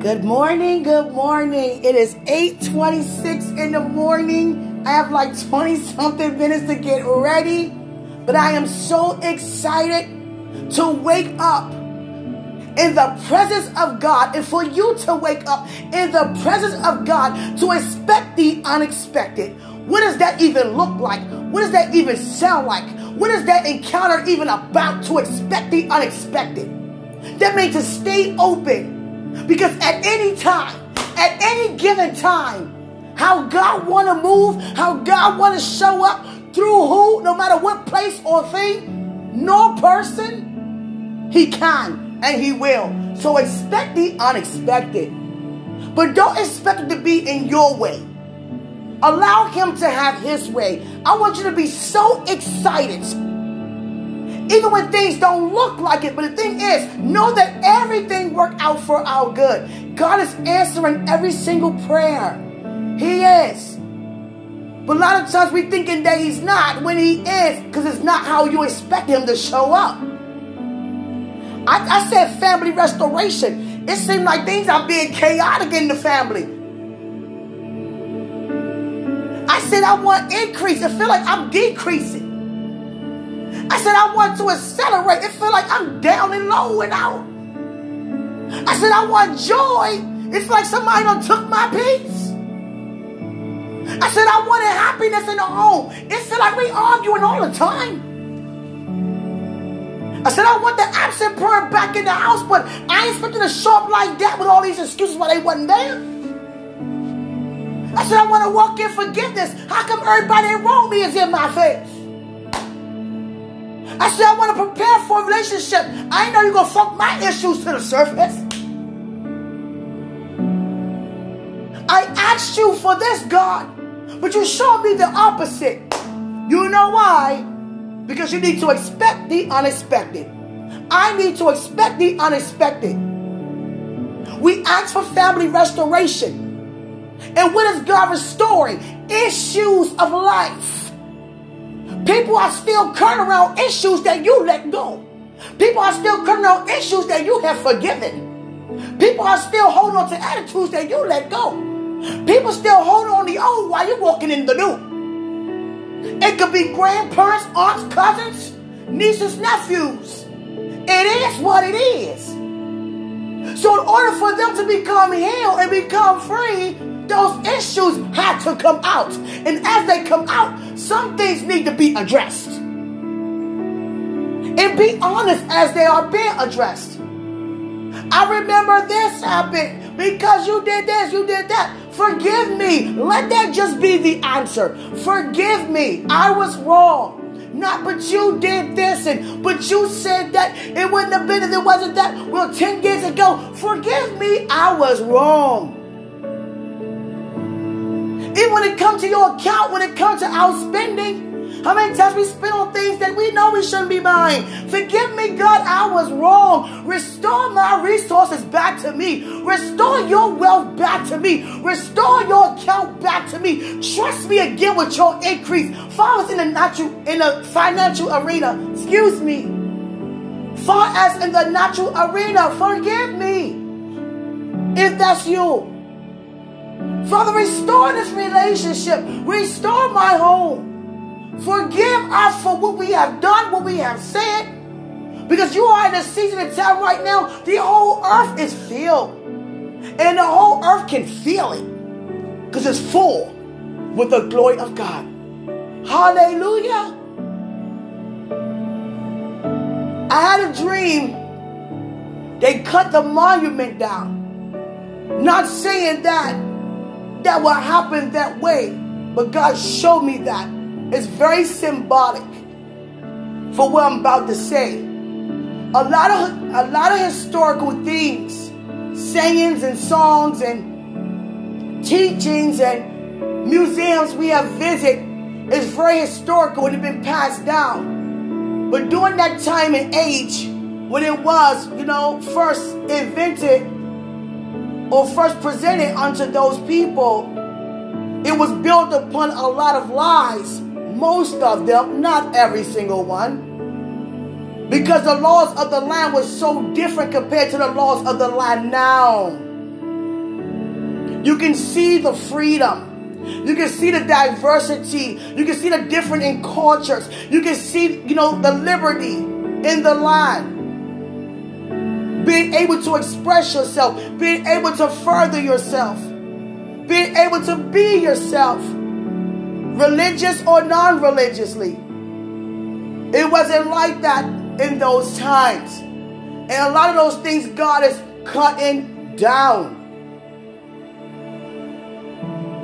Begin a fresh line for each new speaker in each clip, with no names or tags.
Good morning, good morning. It is 8:26 in the morning. I have like 20 something minutes to get ready, but I am so excited to wake up in the presence of God and for you to wake up in the presence of God to expect the unexpected. What does that even look like? What does that even sound like? What is that encounter even about to expect the unexpected? That means to stay open because at any time, at any given time, how God want to move, how God want to show up through who, no matter what place or thing, no person, he can and he will. So expect the unexpected. But don't expect it to be in your way. Allow him to have his way. I want you to be so excited even when things don't look like it. But the thing is, know that everything worked out for our good. God is answering every single prayer. He is. But a lot of times we thinking that he's not when he is, because it's not how you expect him to show up. I, I said family restoration. It seemed like things are being chaotic in the family. I said I want increase. I feel like I'm decreasing. I said, I want to accelerate. It feel like I'm down and low and out. I said, I want joy. It's like somebody done took my peace. I said, I wanted happiness in the home. It feel like we arguing all the time. I said, I want the absent parent back in the house, but I ain't expecting to show up like that with all these excuses why they wasn't there. I said, I want to walk in forgiveness. How come everybody wrong me is in my face? I said, I want to prepare for a relationship. I ain't know you're going to fuck my issues to the surface. I asked you for this, God, but you showed me the opposite. You know why? Because you need to expect the unexpected. I need to expect the unexpected. We ask for family restoration. And what is God restoring? Issues of life. People are still current around issues that you let go. People are still current around issues that you have forgiven. People are still holding on to attitudes that you let go. People still hold on the old while you're walking in the new. It could be grandparents, aunts, cousins, nieces, nephews. It is what it is. So, in order for them to become healed and become free, those issues had to come out. And as they come out, some things need to be addressed. And be honest as they are being addressed. I remember this happened because you did this, you did that. Forgive me. Let that just be the answer. Forgive me. I was wrong. Not, but you did this, and but you said that it wouldn't have been if it wasn't that. Well, 10 years ago, forgive me, I was wrong. Even when it comes to your account, when it comes to our spending, how many times we spend on things that we know we shouldn't be buying? Forgive me, God, I was wrong. Restore my resources back to me. Restore your wealth back to me. Restore your account back to me. Trust me again with your increase. Far as in the natural, in the financial arena, excuse me. Far as in the natural arena, forgive me. If that's you. Father, restore this relationship. Restore my home. Forgive us for what we have done, what we have said. Because you are in a season of time right now, the whole earth is filled. And the whole earth can feel it. Because it's full with the glory of God. Hallelujah. I had a dream. They cut the monument down. Not saying that that will happen that way. But God showed me that. It's very symbolic for what I'm about to say. A lot of a lot of historical things, sayings and songs and teachings and museums we have visited is very historical and have been passed down. But during that time and age, when it was, you know, first invented or first presented unto those people, it was built upon a lot of lies. Most of them, not every single one. Because the laws of the land was so different compared to the laws of the land now. You can see the freedom. You can see the diversity. You can see the different in cultures. You can see, you know, the liberty in the land. Being able to express yourself, being able to further yourself, being able to be yourself, religious or non religiously. It wasn't like that in those times. And a lot of those things God is cutting down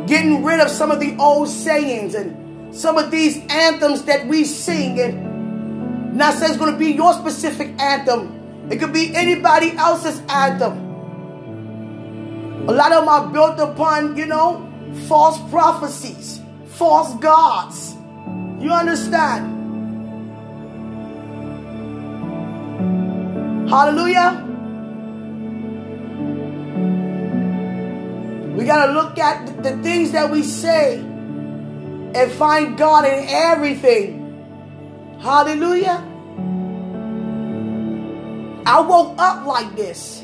getting rid of some of the old sayings and some of these anthems that we sing. And not saying it's going to be your specific anthem, it could be anybody else's anthem. A lot of them are built upon, you know, false prophecies, false gods. You understand? Hallelujah. We got to look at the things that we say and find God in everything. Hallelujah. I woke up like this.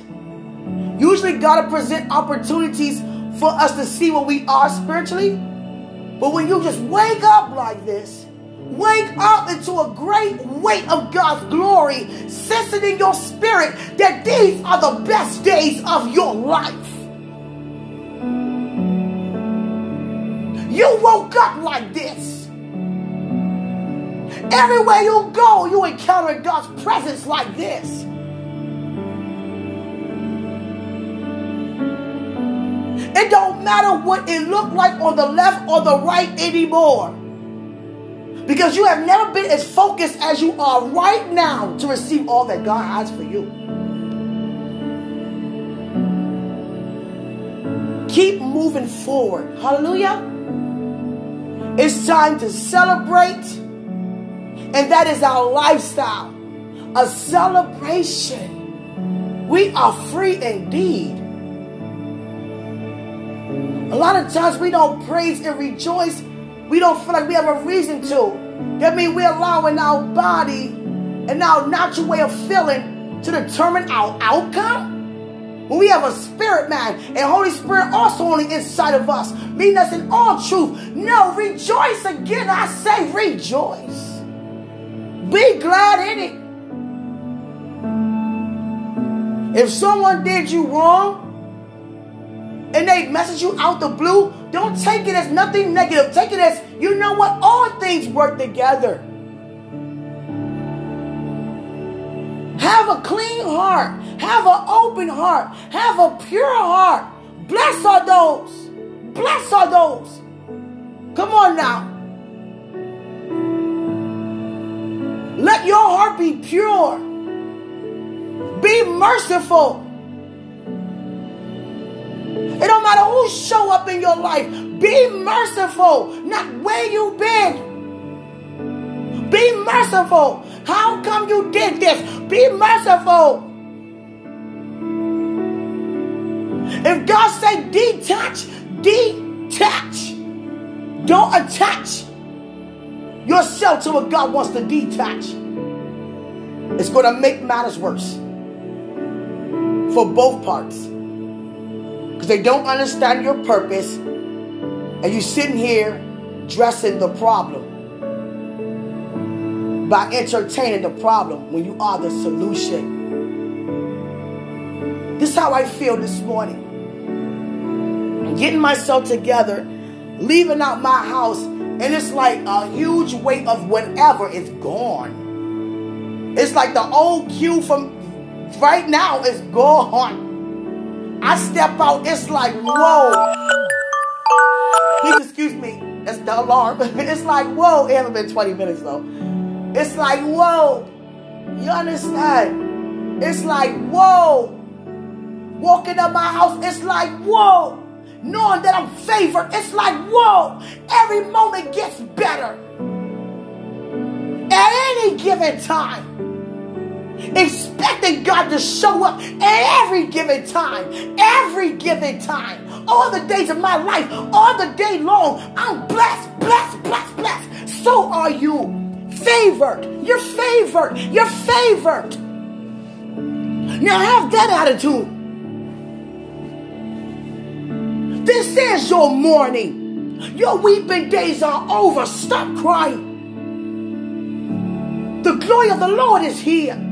Usually, God will present opportunities for us to see what we are spiritually. But when you just wake up like this, wake up into a great weight of God's glory, sensing in your spirit that these are the best days of your life. You woke up like this. Everywhere you go, you encounter God's presence like this. It don't matter what it looked like on the left or the right anymore. Because you have never been as focused as you are right now to receive all that God has for you. Keep moving forward. Hallelujah. It's time to celebrate, and that is our lifestyle a celebration. We are free indeed. Lot of times we don't praise and rejoice. We don't feel like we have a reason to. That means we're allowing our body and our natural way of feeling to determine our outcome. When we have a spirit man and Holy Spirit also on the inside of us, meaning us in all truth. No, rejoice again. I say rejoice. Be glad in it. If someone did you wrong and they message you out the blue, don't take it as nothing negative. Take it as, you know what? All things work together. Have a clean heart. Have an open heart. Have a pure heart. Bless are those. Bless are those. Come on now. Let your heart be pure. Be merciful. It don't matter who show up in your life. Be merciful. Not where you been. Be merciful. How come you did this? Be merciful. If God say detach, detach. Don't attach yourself to what God wants to detach. It's going to make matters worse for both parts. Because they don't understand your purpose. And you're sitting here dressing the problem by entertaining the problem when you are the solution. This is how I feel this morning. I'm getting myself together, leaving out my house, and it's like a huge weight of whatever is gone. It's like the old cue from right now is gone. I step out, it's like, whoa. Please excuse me. That's the alarm. it's like, whoa. It hasn't been 20 minutes though. It's like, whoa. You understand? It's like, whoa. Walking up my house, it's like, whoa. Knowing that I'm favored, it's like, whoa. Every moment gets better. At any given time. Expecting God to show up every given time. Every given time. All the days of my life, all the day long. I'm blessed, blessed, blessed, blessed. So are you favored. You're favored. You're favored. Now have that attitude. This is your morning. Your weeping days are over. Stop crying. The glory of the Lord is here.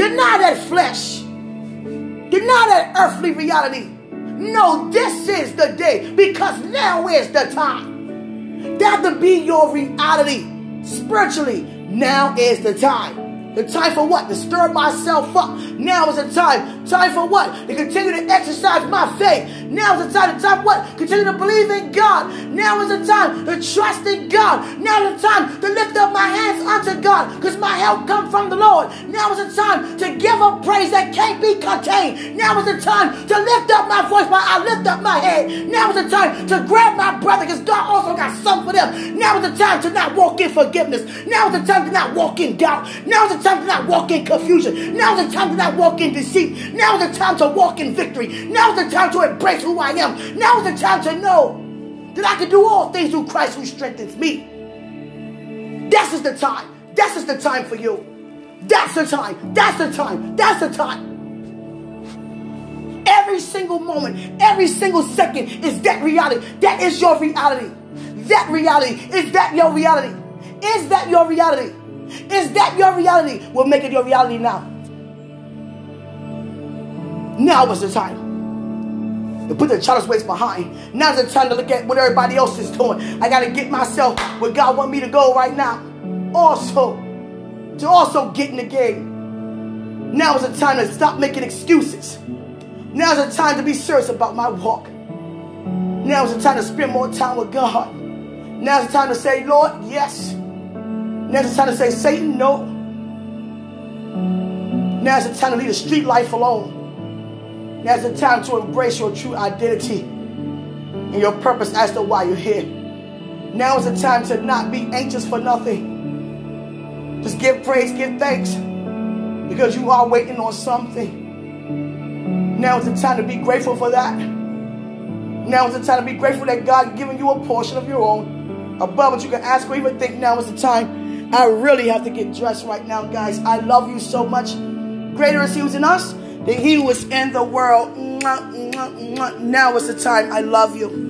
Deny that flesh. Deny that earthly reality. No, this is the day because now is the time. That to be your reality spiritually. Now is the time. The time for what? To stir myself up. Now is the time. Time for what? To continue to exercise my faith. Now is the time. The time what? Continue to believe in God. Now is the time to trust in God. Now is the time to my hands unto God because my help comes from the Lord. Now is the time to give up praise that can't be contained. Now is the time to lift up my voice while I lift up my head. Now is the time to grab my brother because God also got something for them. Now is the time to not walk in forgiveness. Now is the time to not walk in doubt. Now is the time to not walk in confusion. Now is the time to not walk in deceit. Now is the time to walk in victory. Now is the time to embrace who I am. Now is the time to know that I can do all things through Christ who strengthens me. This is the time. This is the time for you. That's the time. That's the time. That's the time. Every single moment, every single second is that reality. That is your reality. That reality. Is that your reality? Is that your reality? Is that your reality? We'll make it your reality now. Now is the time to put the child's ways behind. Now's the time to look at what everybody else is doing. I got to get myself where God want me to go right now. Also, to also get in the game. Now is the time to stop making excuses. Now is the time to be serious about my walk. Now is the time to spend more time with God. Now is the time to say, Lord, yes. Now is the time to say, Satan, no. Now is the time to leave the street life alone. Now is the time to embrace your true identity and your purpose as to why you're here. Now is the time to not be anxious for nothing. Just give praise, give thanks because you are waiting on something. Now is the time to be grateful for that. Now is the time to be grateful that God given you a portion of your own above what you can ask or even think. Now is the time. I really have to get dressed right now, guys. I love you so much. Greater is He who's in us than He who is in the world. Now is the time. I love you.